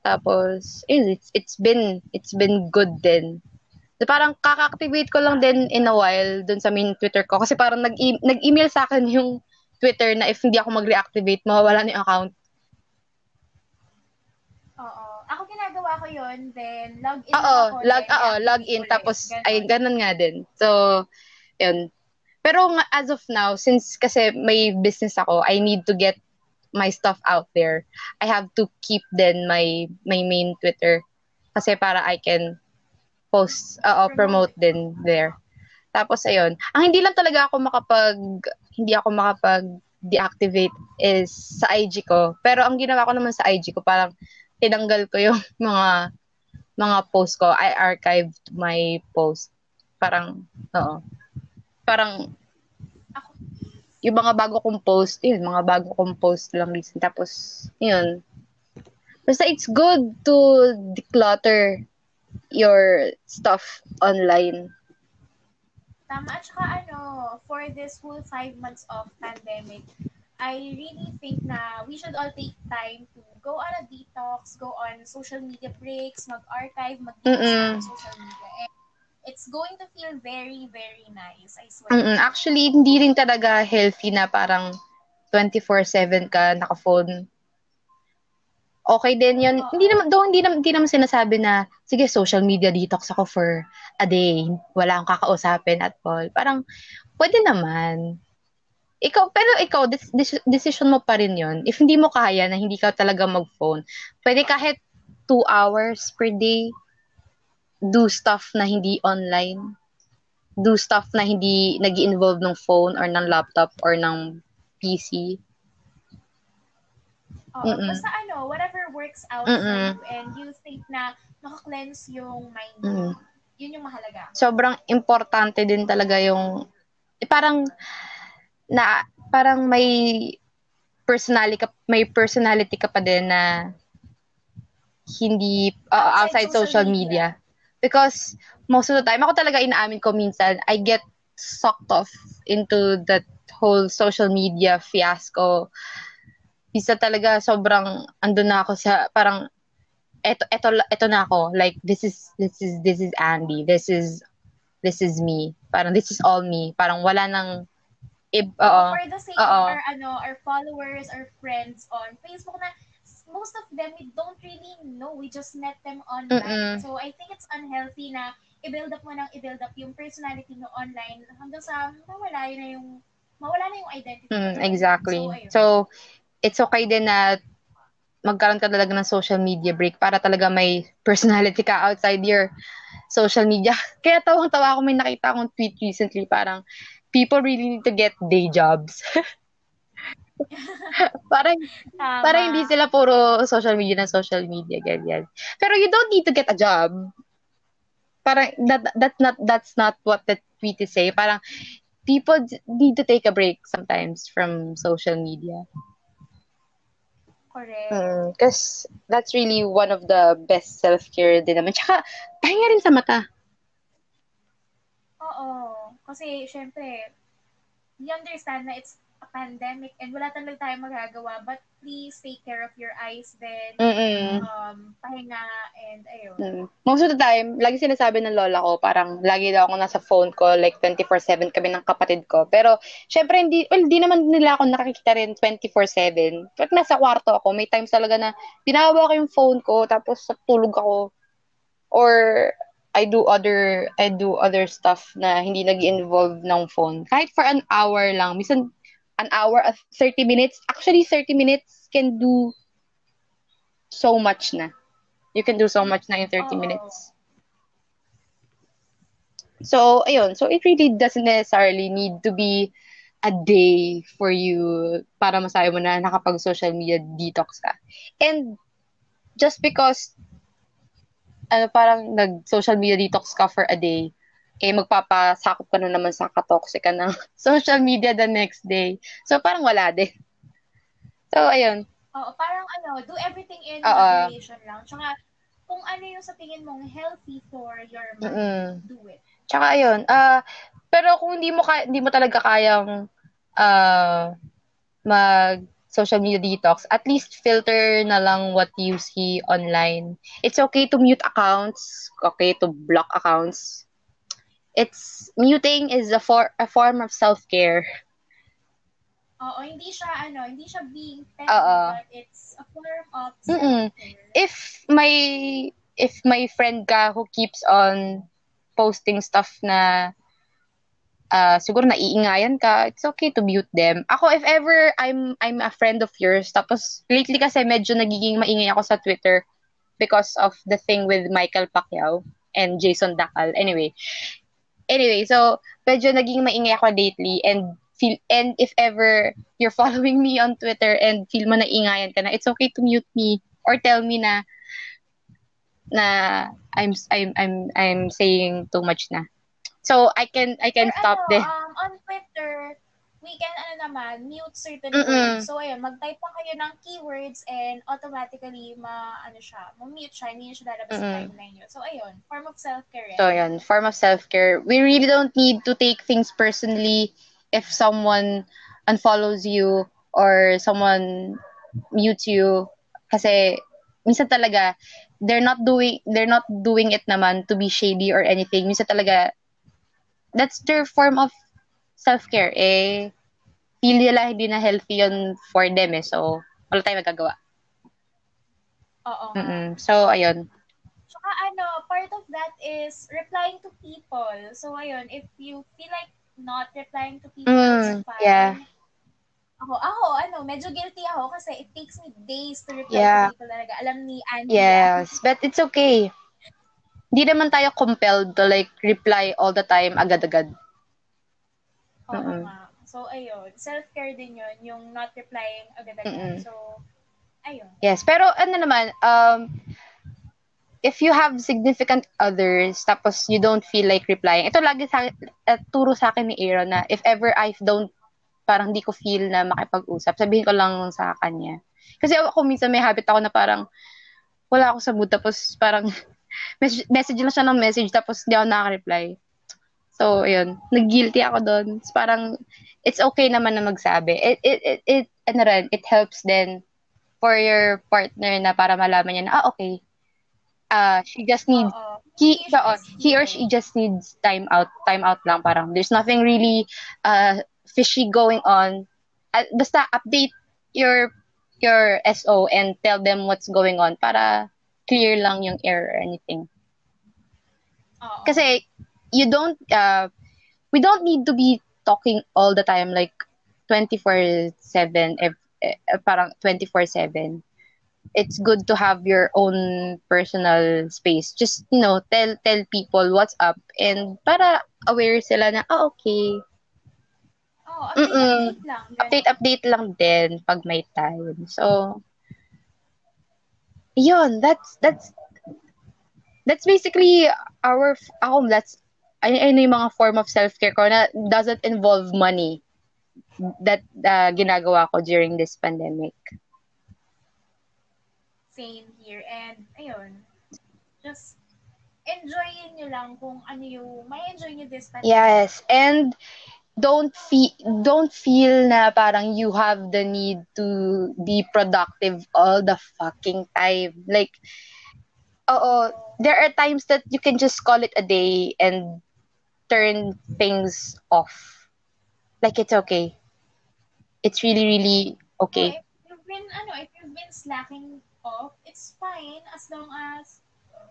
Tapos yun, it's it's been it's been good din. So, parang kaka-activate ko lang din in a while dun sa main Twitter ko. Kasi parang nag- nag-email sa akin yung Twitter na if hindi ako mag-reactivate, mawawala na yung account. Oo. Ako ginagawa ko yun, then log in Oo, ako. log, oo, log in, tapos, Ganon. ay, ganun nga din. So, yun. Pero as of now, since kasi may business ako, I need to get my stuff out there. I have to keep then my my main Twitter kasi para I can post, uh, promote din there. Tapos ayun, ang hindi lang talaga ako makapag hindi ako makapag deactivate is sa IG ko. Pero ang ginawa ko naman sa IG ko parang tinanggal ko yung (laughs) mga mga post ko. I archived my post. Parang oo. Parang Ako- yung mga bago kong post, yun, mga bago kong post lang recent. Tapos, yun. Basta it's good to declutter your stuff online. Tama. At saka ano, for this whole five months of pandemic, I really think na we should all take time to go on a detox, go on social media breaks, mag-archive, Mm-mm. on social media. And it's going to feel very, very nice. I swear. Mm-mm. Actually, hindi rin talaga healthy na parang 24/7 ka naka-phone. Okay din 'yun. Oo. Hindi naman do hindi naman hindi naman sinasabi na sige social media detox ako for a day. Wala akong kakausapin at all. Parang pwede naman. Ikaw pero ikaw dis- dis- decision mo pa rin 'yon. If hindi mo kaya na hindi ka talaga mag-phone, pwede kahit 2 hours per day do stuff na hindi online do stuff na hindi nag involve ng phone or ng laptop or ng PC. Oo, basta ano, whatever works out Mm-mm. for you and you think na maka-cleanse yung mind mo, Mm. yun yung mahalaga. Sobrang importante din talaga yung eh, parang na parang may personality ka, may personality ka pa din na hindi uh, outside, Outside social social media. Because most of the time, ako talaga inaamin ko minsan, I get sucked off into that whole social media fiasco. Isa talaga sobrang andun na ako sa parang eto eto eto na ako. Like this is this is this is Andy. This is this is me. Parang this is all me. Parang wala nang ib oo. for the sake oo. of our ano our followers our friends on Facebook na most of them we don't really know. We just met them online. Mm-mm. so I think it's unhealthy na i-build up mo nang i-build up yung personality mo online hanggang sa mawala na yung mawala na yung identity Mm, exactly. so ayun. So, it's okay din na magkaroon ka talaga ng social media break para talaga may personality ka outside your social media. (laughs) Kaya tawang-tawa ako may nakita akong tweet recently parang people really need to get day jobs. (laughs) parang Tama. para hindi sila puro social media na social media ganyan. Pero you don't need to get a job. Parang that that's not that's not what the tweet is saying. Parang people need to take a break sometimes from social media. Correct Because that's really one of the best self-care din naman. Tsaka, pahinga rin sa mata. Oo. Kasi, syempre, we understand na it's pandemic and wala talaga tayong magagawa. But please take care of your eyes then. Mm-mm. Um, pahinga and ayun. Mm. Most of the time, lagi sinasabi ng lola ko, parang lagi daw ako nasa phone ko, like 24-7 kami ng kapatid ko. Pero, syempre, hindi, well, hindi naman nila ako nakikita rin 24-7. Pag nasa kwarto ako, may times talaga na binawa ko yung phone ko, tapos tulog ako. Or, I do other I do other stuff na hindi nag-involve ng phone. Kahit for an hour lang. Minsan, an hour, at 30 minutes. Actually, 30 minutes can do so much na. You can do so much na in 30 Oo. minutes. So, ayun. So, it really doesn't necessarily need to be a day for you para masabi mo na nakapag-social media detox ka. And just because ano, parang nag-social media detox ka for a day, eh magpapasakop ka na naman sa katoxic ka ng (laughs) social media the next day. So, parang wala din. So, ayun. Oo, parang ano, do everything in Oo. moderation lang. Tsaka, kung ano yung sa tingin mong healthy for your mind, Mm-mm. do it. Tsaka ayun, ah pero kung hindi mo ka, hindi mo talaga kayang ah mag social media detox, at least filter na lang what you see online. It's okay to mute accounts, okay to block accounts. It's muting is a for a form of self-care. Oo, hindi siya ano, hindi siya being petty, Oo. but it's a form of Mm-mm. self-care. If my if my friend ka who keeps on posting stuff na uh, siguro naiingayan ka, it's okay to mute them. Ako, if ever I'm I'm a friend of yours, tapos lately kasi medyo nagiging maingay ako sa Twitter because of the thing with Michael Pacquiao and Jason Dacal. Anyway, anyway, so medyo naging maingay ako lately and feel and if ever you're (laughs) following me on Twitter and feel mo na ingayan ka na, it's okay to mute me or tell me na na I'm I'm I'm I'm saying too much na. So I can I can Or stop ano, the um, on Twitter, we can, ano naman, mute certain Mm-mm. words. So, ayun, mag-type lang kayo ng keywords and automatically, ma, ano siya, ma-mute siya, hindi siya lalabas sa timeline nyo. So, ayun, form of self-care. yan. So, yun, form of self-care. We really don't need to take things personally if someone unfollows you or someone mutes you. Kasi, minsan talaga, they're not doing, they're not doing it naman to be shady or anything. Minsan talaga, that's their form of self-care. Eh, feel nila hindi na healthy yun for them eh. So, wala tayong magagawa. Oo. Mm-mm. So, ayun. Tsaka ano, part of that is replying to people. So, ayun, if you feel like not replying to people, Mm, it's fine. yeah. Ako, ako, ano, medyo guilty ako kasi it takes me days to reply Yeah. to people talaga. Alam ni Andy. Yes, but it's okay. Hindi naman tayo compelled to like reply all the time agad-agad. Oo nga. So, ayun. Self-care din yun, yung not replying agad-agad. Mm-mm. So, ayun. Yes, pero ano naman, um, if you have significant others, tapos you don't feel like replying, ito lagi sa uh, turo sa akin ni Aaron na if ever I don't, parang di ko feel na makipag-usap, sabihin ko lang sa kanya. Kasi ako minsan may habit ako na parang wala ako sa mood, tapos parang (laughs) message, message lang siya ng message, tapos di ako nakaka-reply. So, ayun, nag-guilty ako doon. Parang, it's okay naman na magsabi. It, it, it, it, ano rin, it helps then for your partner na para malaman niya na, ah, okay. Uh, she just needs, Oo. he, siya, oh, he or she just needs time out, time out lang parang. There's nothing really uh, fishy going on. Uh, basta update your your SO and tell them what's going on para clear lang yung error or anything. Oo. Kasi you don't uh, we don't need to be talking all the time like 24/7 ev- eh, parang 24/7 it's good to have your own personal space just you know tell tell people what's up and para aware sila na ah okay Oo, update, Mm-mm. update lang. Ganun. update update lang din pag may time so yun that's that's that's basically our ako that's ay ano yung mga form of self-care ko na doesn't involve money that uh, ginagawa ko during this pandemic. Same here. And, ayun, just enjoyin nyo lang kung ano yung, may enjoy nyo this pandemic. Yes, and don't feel don't feel na parang you have the need to be productive all the fucking time. Like oo, there are times that you can just call it a day and turn things off. Like it's okay. It's really really okay. if you've been, ano, if you've been slacking off, it's fine as long as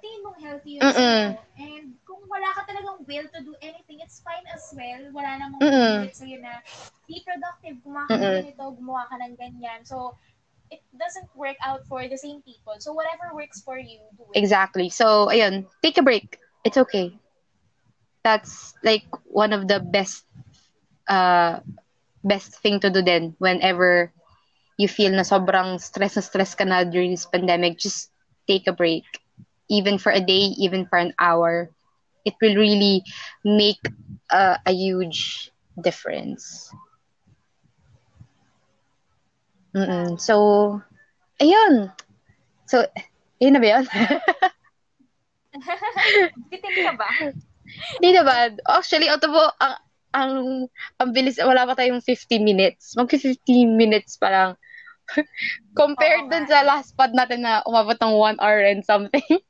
tingin mong healthy yun Mm-mm. sa'yo. And kung wala ka talagang will to do anything, it's fine as well. Wala namang Mm-mm. sa'yo na be productive, gumawa ka ng ganito, gumawa ka ng ganyan. So, it doesn't work out for the same people. So, whatever works for you, do it. Exactly. So, ayun, take a break. It's okay. That's like one of the best uh best thing to do then whenever you feel na sobrang stress na stress ka na during this pandemic, just take a break. Even for a day, even for an hour. It will really make uh, a huge difference. Mm-mm. So, ayun. So, yun na ba yun? (laughs) (laughs) Bitin ka ba? Hindi naman. Actually, ito po, ang, ang, ang bilis, wala pa tayong 50 minutes. Mag 50 minutes pa lang. (laughs) Compared Oo dun sa last pod natin na umabot ng 1 hour and something. (laughs)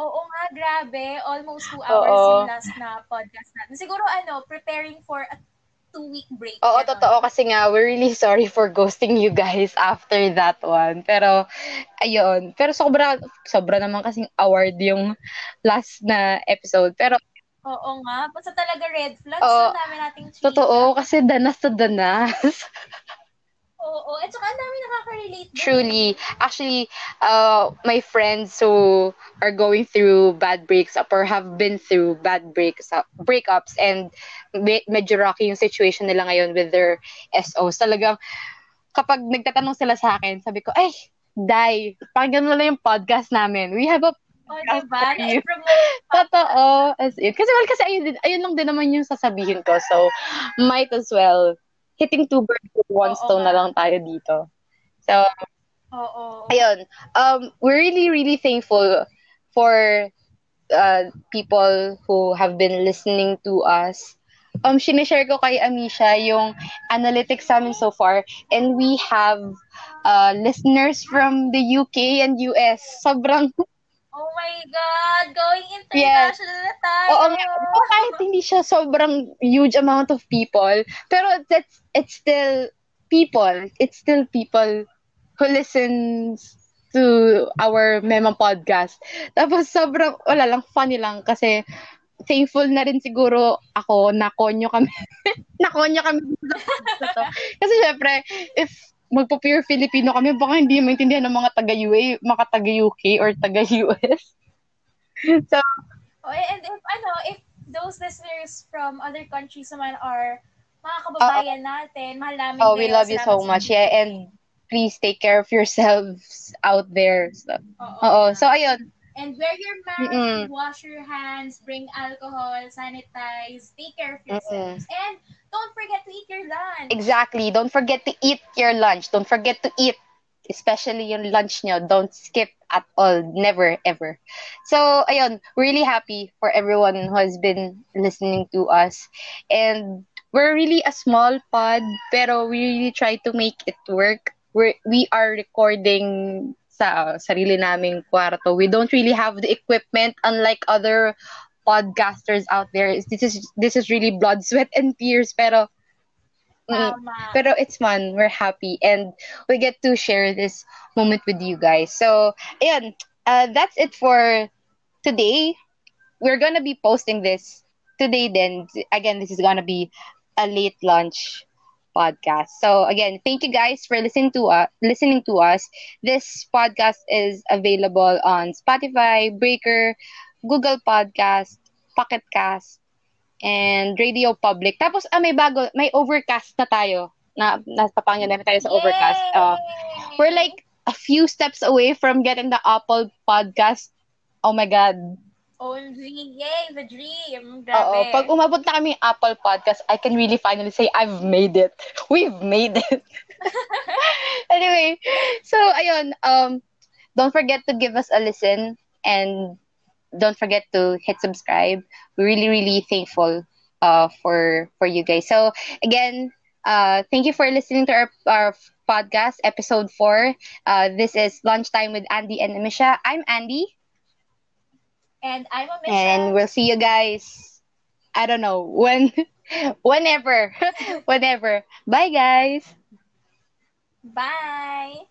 Oo nga, grabe. Almost two hours Oo. yung last na podcast natin. Siguro ano, preparing for a two-week break. Oo, pero. totoo. Kasi nga, we're really sorry for ghosting you guys after that one. Pero, ayun. Pero sobra, sobra naman kasing award yung last na episode. Pero, Oo nga. Basta talaga red flags. Oo, ang dami nating chika. Totoo, kasi danas sa danas. (laughs) Oo, at saka ang dami nakaka-relate. Truly. Actually, uh, my friends who are going through bad breaks up or have been through bad breaks up, breakups and me- medyo rocky yung situation nila ngayon with their SOs. Talagang, kapag nagtatanong sila sa akin, sabi ko, ay, Dai, pakinggan mo lang yung podcast namin. We have a Oh, diba? (laughs) Totoo. As in. Kasi well, kasi ayun, ayun lang din naman yung sasabihin ko. So, might as well hitting two birds with one Oo, stone na lang tayo dito. So, Oo. ayun. Um, we're really, really thankful for uh, people who have been listening to us. Um, sinishare ko kay Amisha yung analytics namin so far. And we have uh, listeners from the UK and US. Sobrang Oh my God! Going international yes. na tayo! Oo nga. Kahit hindi siya sobrang huge amount of people, pero that's, it's still people. It's still people who listens to our Mema podcast. Tapos sobrang, wala lang, funny lang kasi thankful na rin siguro ako na konyo kami. (laughs) na konyo kami. (laughs) kasi syempre, if magpo-pure Filipino kami, baka hindi maintindihan ng mga taga-UA, mga taga-UK or taga-US. (laughs) so, oh, and if, ano, if those listeners from other countries naman are mga kababayan uh, natin, mahal namin Oh, we love you so much. Yeah, and please take care of yourselves out there. So, oo. oo. So, ayun. And wear your mask, Mm-mm. wash your hands, bring alcohol, sanitize, take care of yourselves. Mm-mm. And don't forget to eat your lunch. Exactly. Don't forget to eat your lunch. Don't forget to eat, especially yung lunch nyo. Don't skip at all. Never, ever. So, ayun, really happy for everyone who has been listening to us. And we're really a small pod, pero we really try to make it work. We're, we are recording sa sarili naming kwarto. We don't really have the equipment unlike other podcasters out there. This is this is really blood, sweat, and tears. Pero mm, pero it's fun. We're happy and we get to share this moment with you guys. So, ayan, uh, that's it for today. We're gonna be posting this today. Then again, this is gonna be a late lunch podcast. So again, thank you guys for listening to us. Listening to us. This podcast is available on Spotify, Breaker, Google Podcast, Pocket Cast, and Radio Public. Tapos, ah, may bago, may Overcast na tayo. Na, napapangyan namin tayo sa Overcast. Uh, we're like a few steps away from getting the Apple Podcast. Oh my God. OMG, yay, the dream. Grabe. Oo, pag umabot na kami Apple Podcast, I can really finally say, I've made it. (laughs) We've made it. (laughs) anyway, so, ayun, um, don't forget to give us a listen and don't forget to hit subscribe. We're really, really thankful uh, for for you guys. So again, uh, thank you for listening to our, our podcast, episode four. Uh, this is Lunchtime with Andy and Amisha. I'm Andy. And I'm Amisha. And we'll see you guys. I don't know when, (laughs) whenever, (laughs) whenever. Bye, guys. Bye.